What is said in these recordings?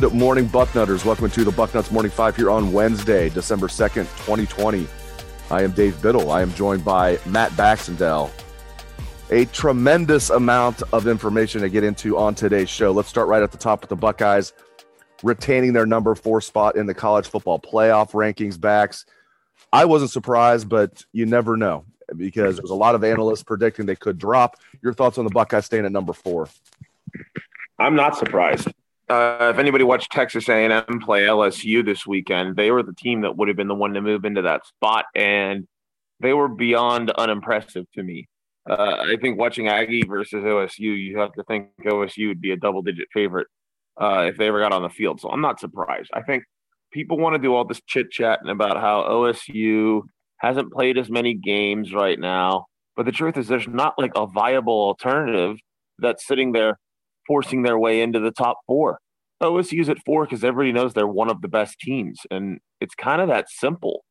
Good morning, Bucknutters. Welcome to the Bucknuts Morning Five here on Wednesday, December 2nd, 2020. I am Dave Biddle. I am joined by Matt Baxendell. A tremendous amount of information to get into on today's show. Let's start right at the top with the Buckeyes retaining their number four spot in the college football playoff rankings Bax. I wasn't surprised, but you never know because there's a lot of analysts predicting they could drop. Your thoughts on the Buckeyes staying at number four? I'm not surprised uh, if anybody watched Texas A&M play LSU this weekend, they were the team that would have been the one to move into that spot, and they were beyond unimpressive to me. Uh, I think watching Aggie versus OSU, you have to think OSU would be a double-digit favorite uh, if they ever got on the field. So I'm not surprised. I think people want to do all this chit chatting about how OSU hasn't played as many games right now, but the truth is, there's not like a viable alternative that's sitting there forcing their way into the top four. OSU's at four because everybody knows they're one of the best teams, and it's kind of that simple.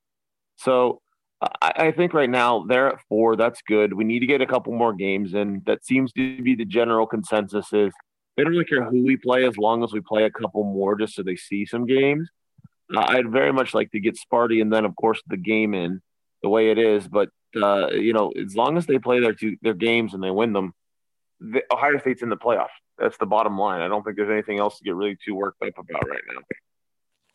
So I, I, think right now they're at four. That's good. We need to get a couple more games, and that seems to be the general consensus. Is they don't really care who we play as long as we play a couple more, just so they see some games. I'd very much like to get Sparty and then, of course, the game in the way it is. But uh, you know, as long as they play their two their games and they win them, the, Ohio State's in the playoff. that's the bottom line. I don't think there's anything else to get really too worked up about right now.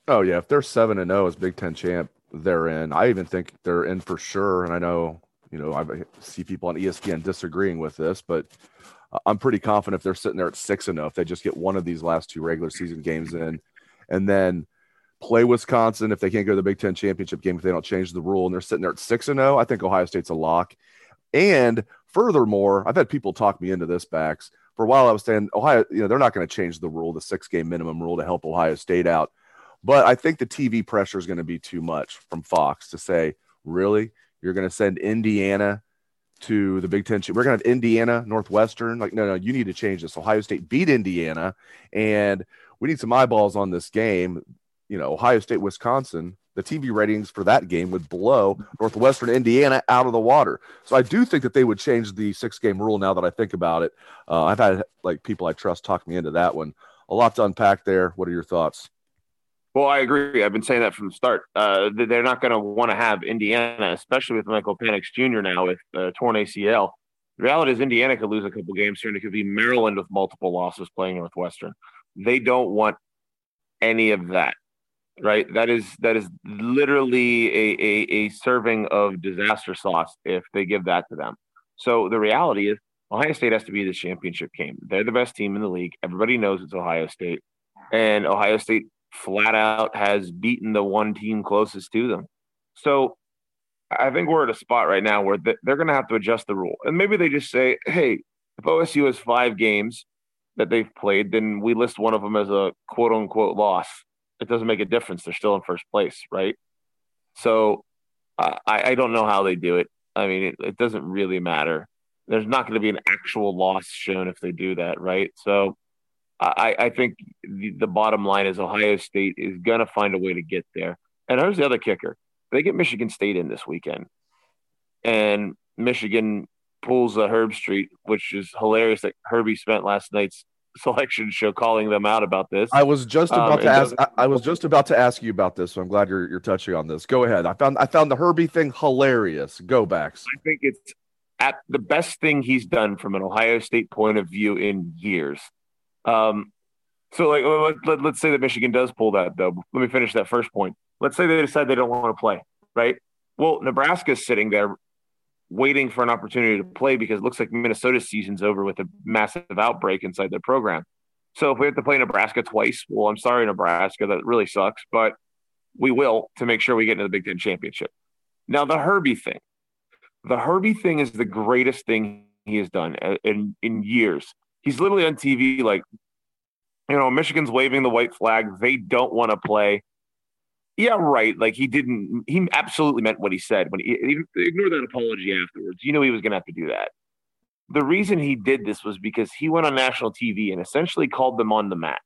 Oh yeah, if they're seven and zero oh as Big Ten champ, they're in. I even think they're in for sure. And I know you know I see people on ESPN disagreeing with this, but I'm pretty confident if they're sitting there at six and zero, oh, if they just get one of these last two regular season games in, and then play Wisconsin if they can't go to the Big Ten championship game if they don't change the rule, and they're sitting there at six and zero, I think Ohio State's a lock. And furthermore, I've had people talk me into this Bax for a while I was saying Ohio, you know, they're not going to change the rule, the six game minimum rule to help Ohio State out. But I think the TV pressure is going to be too much from Fox to say, really, you're going to send Indiana to the Big Ten. We're going to have Indiana, Northwestern. Like, no, no, you need to change this. Ohio State beat Indiana, and we need some eyeballs on this game. You know, Ohio State, Wisconsin the TV ratings for that game would blow Northwestern Indiana out of the water. So I do think that they would change the six game rule now that I think about it. Uh, I've had like people I trust talk me into that one. A lot to unpack there. What are your thoughts? Well, I agree. I've been saying that from the start. Uh, they're not going to want to have Indiana, especially with Michael Penix Jr. now with uh, torn ACL. The reality is Indiana could lose a couple games here, and it could be Maryland with multiple losses playing Northwestern. They don't want any of that right? That is that is literally a, a, a serving of disaster sauce if they give that to them. So the reality is Ohio State has to be the championship game. They're the best team in the league. Everybody knows it's Ohio State. And Ohio State flat out has beaten the one team closest to them. So I think we're at a spot right now where they're going to have to adjust the rule. And maybe they just say, hey, if OSU has five games that they've played, then we list one of them as a quote unquote loss it doesn't make a difference. They're still in first place, right? So I, I don't know how they do it. I mean, it, it doesn't really matter. There's not going to be an actual loss shown if they do that, right? So I, I think the, the bottom line is Ohio State is going to find a way to get there. And here's the other kicker: they get Michigan State in this weekend, and Michigan pulls a Herbstreit, which is hilarious that Herbie spent last night's selection show calling them out about this. I was just um, about um, to ask. I, I, was just about to ask you about this, so I'm glad you're you're touching on this. Go ahead. I found I found the Herbie thing hilarious. Go Bax. I think it's at the best thing he's done from an Ohio State point of view in years. Um, so like let, let, us say that Michigan does pull that though. Let me finish that first point. Let's say they decide they don't want to play, right? Well, Nebraska's sitting there waiting for an opportunity to play because it looks like Minnesota's season's over with a massive outbreak inside their program. So if we have to play Nebraska twice, well, I'm sorry, Nebraska, that really sucks, but we will to make sure we get into the Big Ten championship. Now, the Herbie thing, the Herbie thing is the greatest thing he has done in in years. He's literally on TV like, you know, Michigan's waving the white flag. They don't want to play. Yeah, right. Like he didn't. He absolutely meant what he said when he ignore that apology afterwards. You know he was going to have to do that. The reason he did this was because he went on national TV and essentially called them on the mat,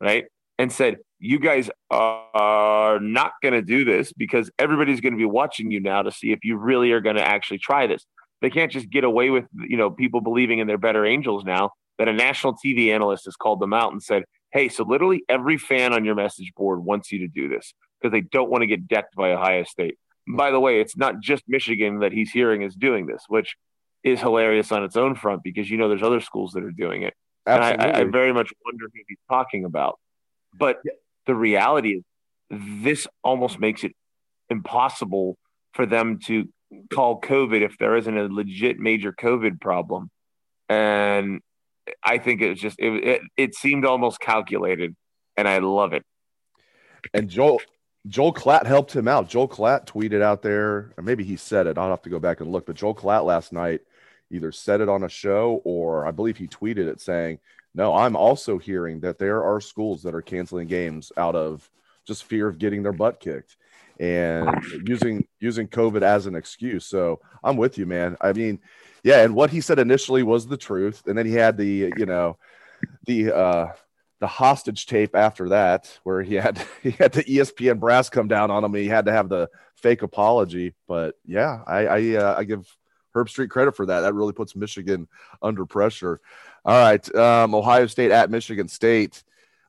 right? And said, "You guys are not going to do this because everybody's going to be watching you now to see if you really are going to actually try this. They can't just get away with you know people believing in their better angels now." That a national TV analyst has called them out and said, "Hey, so literally every fan on your message board wants you to do this." Because they don't want to get decked by Ohio State. By the way, it's not just Michigan that he's hearing is doing this, which is hilarious on its own front because you know there's other schools that are doing it. Absolutely. And I, I very much wonder who he's talking about. But yeah. the reality is, this almost makes it impossible for them to call COVID if there isn't a legit major COVID problem. And I think it was just it, it, it seemed almost calculated, and I love it. And Joel, Joel Klatt helped him out. Joel Klatt tweeted out there, or maybe he said it. I'll have to go back and look. But Joel Klatt last night either said it on a show or I believe he tweeted it saying, No, I'm also hearing that there are schools that are canceling games out of just fear of getting their butt kicked and using using COVID as an excuse. So I'm with you, man. I mean, yeah, and what he said initially was the truth. And then he had the, you know, the uh the hostage tape after that, where he had he had the ESPN brass come down on him. He had to have the fake apology. But yeah, I I, uh, I give Herbstreit credit for that. That really puts Michigan under pressure. All right, um, Ohio State at Michigan State.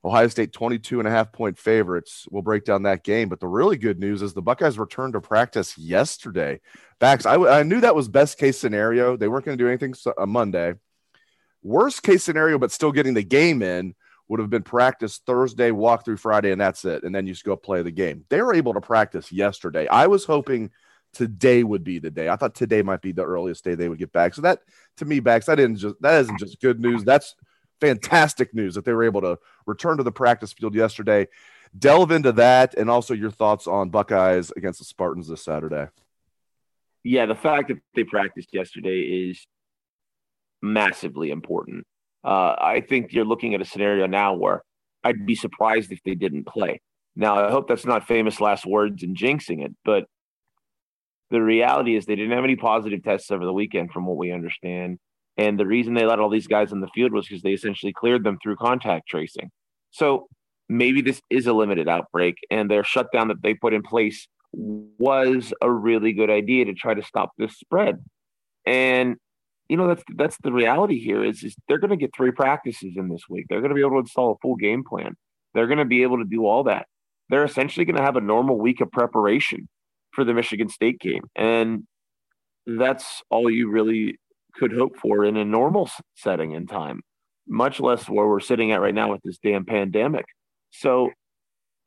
Ohio State 22 and a half point favorites. We'll break down that game. But the really good news is the Buckeyes returned to practice yesterday. Bax, I, I knew that was best case scenario. They weren't going to do anything on Monday. Worst case scenario, but still getting the game in would have been practice Thursday, walk through Friday, and that's it. And then you just go play the game. They were able to practice yesterday. I was hoping today would be the day. I thought today might be the earliest day they would get back. So that to me, Bax that isn't just that isn't just good news. That's fantastic news that they were able to return to the practice field yesterday. Delve into that and also your thoughts on Buckeyes against the Spartans this Saturday. Yeah, the fact that they practiced yesterday is massively important. Uh, I think you're looking at a scenario now where I'd be surprised if they didn't play. Now, I hope that's not famous last words and jinxing it, but the reality is they didn't have any positive tests over the weekend, from what we understand. And the reason they let all these guys in the field was because they essentially cleared them through contact tracing. So maybe this is a limited outbreak, and their shutdown that they put in place was a really good idea to try to stop this spread. And you know that's that's the reality here is, is they're going to get three practices in this week. They're going to be able to install a full game plan. They're going to be able to do all that. They're essentially going to have a normal week of preparation for the Michigan State game, and that's all you really could hope for in a normal setting in time. Much less where we're sitting at right now with this damn pandemic. So,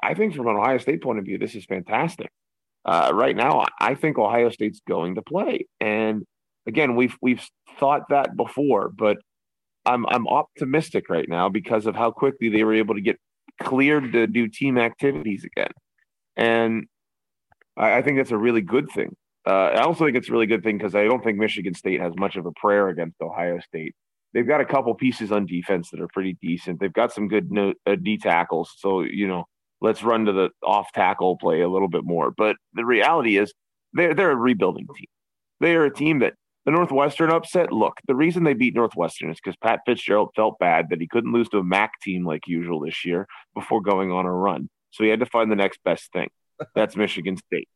I think from an Ohio State point of view, this is fantastic. Uh, right now, I think Ohio State's going to play, and again, we've we've thought that before, but I'm I'm optimistic right now because of how quickly they were able to get cleared to do team activities again, and I, I think that's a really good thing. Uh, I also think it's a really good thing because I don't think Michigan State has much of a prayer against Ohio State. They've got a couple pieces on defense that are pretty decent. They've got some good no, uh, D tackles, so you know, let's run to the off tackle play a little bit more. But the reality is, they're they're a rebuilding team. They are a team that the Northwestern upset, look, the reason they beat Northwestern is because Pat Fitzgerald felt bad that he couldn't lose to a MAC team like usual this year before going on a run. So he had to find the next best thing. That's Michigan State.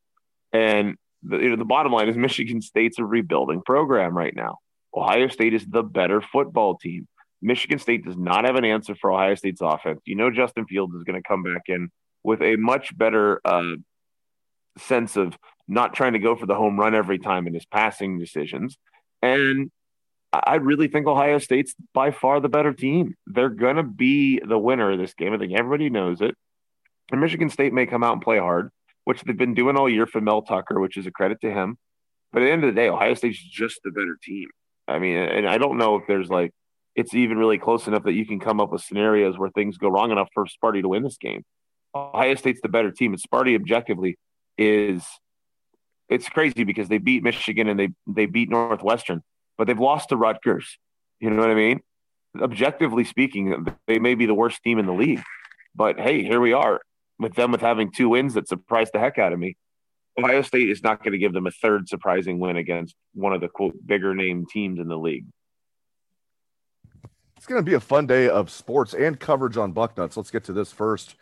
And the, you know, the bottom line is Michigan State's a rebuilding program right now. Ohio State is the better football team. Michigan State does not have an answer for Ohio State's offense. You know, Justin Fields is going to come back in with a much better uh, sense of not trying to go for the home run every time in his passing decisions. And I really think Ohio State's by far the better team. They're going to be the winner of this game. I think everybody knows it. And Michigan State may come out and play hard, which they've been doing all year for Mel Tucker, which is a credit to him. But at the end of the day, Ohio State's just the better team. I mean, and I don't know if there's like it's even really close enough that you can come up with scenarios where things go wrong enough for Sparty to win this game. Ohio State's the better team, and Sparty objectively is it's crazy because they beat Michigan and they they beat Northwestern, but they've lost to Rutgers. You know what I mean? Objectively speaking, they may be the worst team in the league, but hey, here we are with them with having two wins that surprised the heck out of me. Ohio State is not going to give them a third surprising win against one of the quote bigger name teams in the league. It's going to be a fun day of sports and coverage on Bucknuts. Let's get to this first.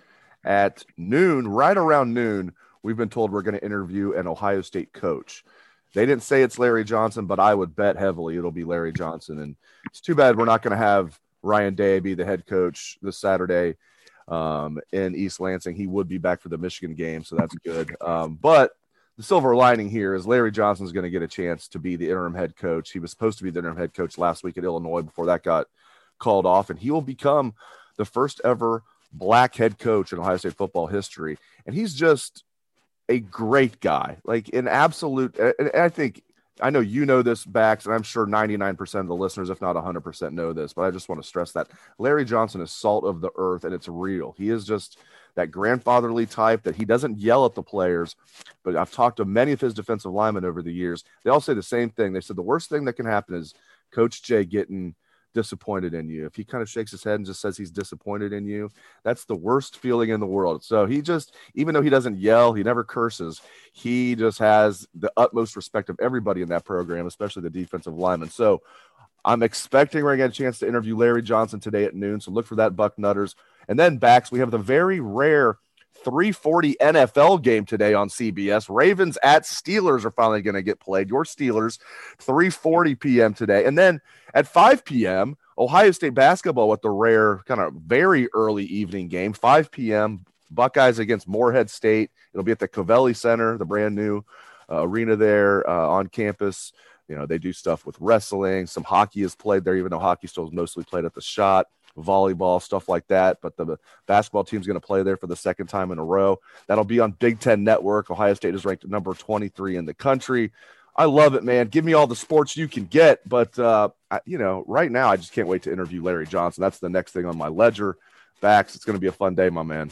At noon, right around noon, we've been told we're going to interview an Ohio State coach. They didn't say it's Larry Johnson, but I would bet heavily it'll be Larry Johnson. And it's too bad we're not going to have Ryan Day be the head coach this Saturday um, in East Lansing. He would be back for the Michigan game, so that's good. Um, but the silver lining here is Larry Johnson is going to get a chance to be the interim head coach. He was supposed to be the interim head coach last week at Illinois before that got called off, and he will become the first ever black head coach in Ohio State football history. And he's just a great guy, like an absolute. And I think I know you know this, Bax, and I'm sure 99% of the listeners, if not 100%, know this, but I just want to stress that Larry Johnson is salt of the earth and it's real. He is just that grandfatherly type that he doesn't yell at the players. But I've talked to many of his defensive linemen over the years. They all say the same thing. They said the worst thing that can happen is Coach Jay getting disappointed in you. If he kind of shakes his head and just says he's disappointed in you, that's the worst feeling in the world. So he just, even though he doesn't yell, he never curses, he just has the utmost respect of everybody in that program, especially the defensive linemen. So I'm expecting we're going to get a chance to interview Larry Johnson today at noon. So look for that, Buck Nutters. And then Backs, we have the very rare 340 NFL game today on CBS. Ravens at Steelers are finally going to get played. Your Steelers, 340 p.m. today. And then at 5 p.m., Ohio State basketball with the rare kind of very early evening game, 5 p.m. Buckeyes against Morehead State. It'll be at the Covelli Center, the brand new uh, arena there uh, on campus. You know, they do stuff with wrestling. Some hockey is played there, even though hockey still is mostly played at the Schott volleyball, stuff like that. But the basketball team's going to play there for the second time in a row. That'll be on Big Ten Network. Ohio State is ranked number 23 in the country. I love it, man. Give me all the sports you can get. But, uh, I, you know, right now, I just can't wait to interview Larry Johnson. That's the next thing on my ledger. Bax, it's going to be a fun day, my man.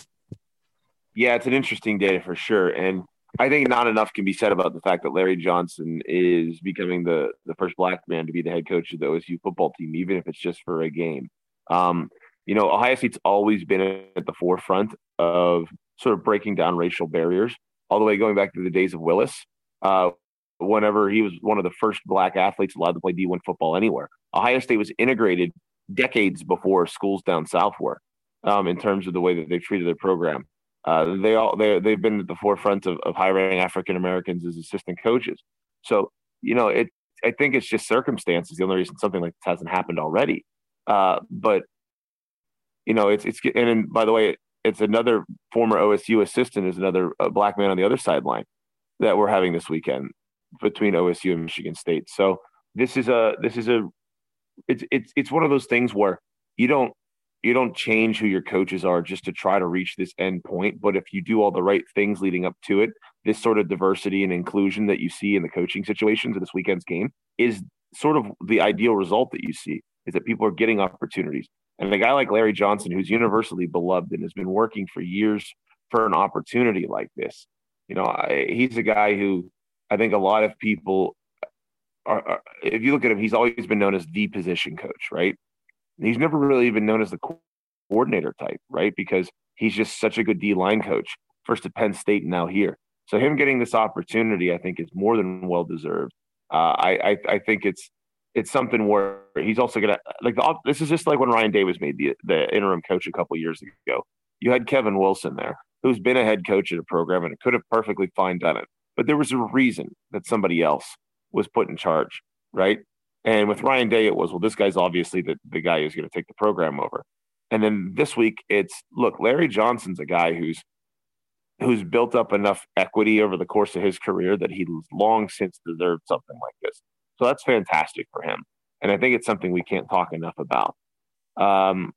Yeah, it's an interesting day for sure. And I think not enough can be said about the fact that Larry Johnson is becoming the, the first black man to be the head coach of the OSU football team, even if it's just for a game. Um, you know, Ohio State's always been at the forefront of sort of breaking down racial barriers, all the way going back to the days of Willis. Uh, whenever he was one of the first black athletes allowed to play D1 football anywhere. Ohio State was integrated decades before schools down south were, um, in terms of the way that they've treated their program. Uh, they all they they've been at the forefront of, of hiring African Americans as assistant coaches. So you know, it I think it's just circumstances. The only reason something like this hasn't happened already. Uh, but you know, it's it's and then, by the way, it's another former OSU assistant is another black man on the other sideline that we're having this weekend between OSU and Michigan State. So this is a this is a it's it's it's one of those things where you don't you don't change who your coaches are just to try to reach this end point. But if you do all the right things leading up to it, this sort of diversity and inclusion that you see in the coaching situations of this weekend's game is sort of the ideal result that you see is that people are getting opportunities. And a guy like Larry Johnson, who's universally beloved and has been working for years for an opportunity like this, you know, I, he's a guy who I think a lot of people are, are, if you look at him, he's always been known as the position coach, right? He's never really been known as the coordinator type, right? Because he's just such a good D line coach, first at Penn State and now here. So him getting this opportunity, I think, is more than well deserved. Uh, I, I, I think it's it's something where he's also gonna like the this is just like when Ryan Day was made the the interim coach a couple years ago. You had Kevin Wilson there, who's been a head coach at a program and could have perfectly fine done it. But there was a reason that somebody else was put in charge, right? And with Ryan Day, it was, well, this guy's obviously the, the guy who's going to take the program over. And then this week, it's look, Larry Johnson's a guy who's who's built up enough equity over the course of his career that he's long since deserved something like this. So that's fantastic for him. And I think it's something we can't talk enough about. Um,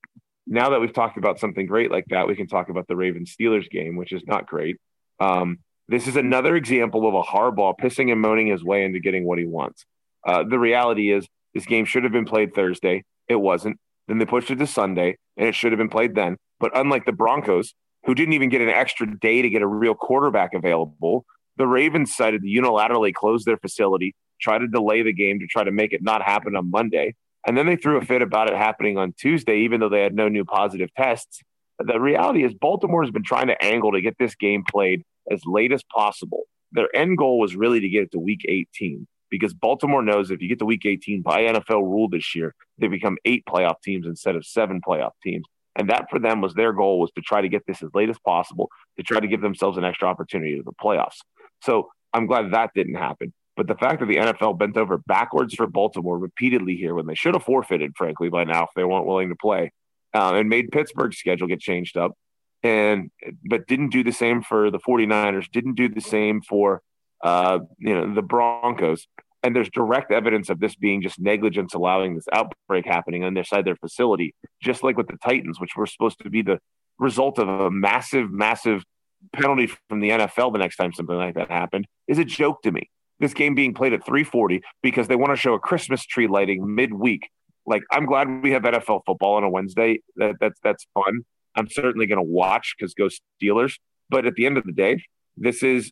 now that we've talked about something great like that, we can talk about the Ravens Steelers game, which is not great. Um, This is another example of a Harbaugh pissing and moaning his way into getting what he wants. Uh, the reality is, this game should have been played Thursday. It wasn't. Then they pushed it to Sunday, and it should have been played then. But unlike the Broncos, who didn't even get an extra day to get a real quarterback available, the Ravens decided to unilaterally close their facility, try to delay the game to try to make it not happen on Monday. And then they threw a fit about it happening on Tuesday, even though they had no new positive tests. The reality is, Baltimore has been trying to angle to get this game played as late as possible. Their end goal was really to get it to week 18 because Baltimore knows if you get to week 18 by NFL rule this year, they become eight playoff teams instead of seven playoff teams. And that for them was their goal was to try to get this as late as possible to try to give themselves an extra opportunity to the playoffs. So I'm glad that didn't happen. But the fact that the NFL bent over backwards for Baltimore repeatedly here when they should have forfeited, frankly, by now if they weren't willing to play, uh, and made Pittsburgh's schedule get changed up, and but didn't do the same for the 49ers, didn't do the same for uh, you know the Broncos. And there's direct evidence of this being just negligence allowing this outbreak happening on their side their facility, just like with the Titans, which were supposed to be the result of a massive, massive penalty from the NFL the next time something like that happened, is a joke to me. This game being played at 340 because they want to show a Christmas tree lighting midweek. Like I'm glad we have NFL football on a Wednesday. That, that's that's fun. I'm certainly going to watch because go Steelers. But at the end of the day, this is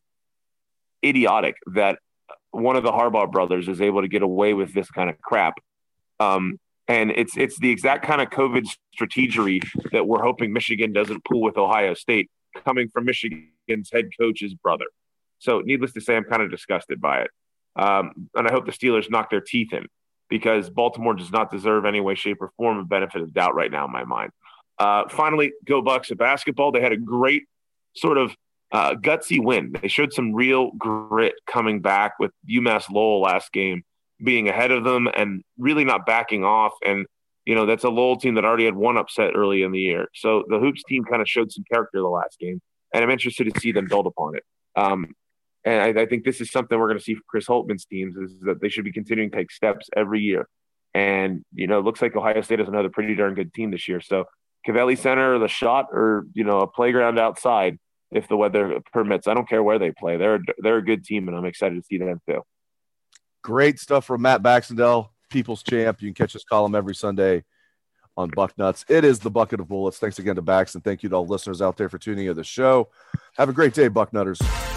idiotic that one of the Harbaugh brothers is able to get away with this kind of crap. Um, and it's it's the exact kind of COVID strategery that we're hoping Michigan doesn't pull with Ohio State, coming from Michigan's head coach's brother. So, needless to say, I'm kind of disgusted by it, um, and I hope the Steelers knock their teeth in because Baltimore does not deserve any way, shape, or form of benefit of doubt right now in my mind. Uh, finally, go Bucks at basketball. They had a great sort of uh, gutsy win. They showed some real grit coming back with UMass Lowell last game being ahead of them and really not backing off. And, you know, that's a Lowell team that already had one upset early in the year. So the Hoops team kind of showed some character the last game. And I'm interested to see them build upon it. Um, and I, I, think this is something we're going to see for Chris Holtmann's teams is that they should be continuing to take steps every year. And, you know, it looks like Ohio State is another pretty darn good team this year. So Covelli Center the Schott or, you know, a playground outside if the weather permits. I don't care where they play. They're they're a good team, and I'm excited to see them too. Great stuff from Matt Baxendell, People's Champ. You can catch his column every Sunday on Bucknuts. It is the bucket of bullets. Thanks again to Bax, and thank you to all listeners out there for tuning in to the show. Have a great day, Bucknutters.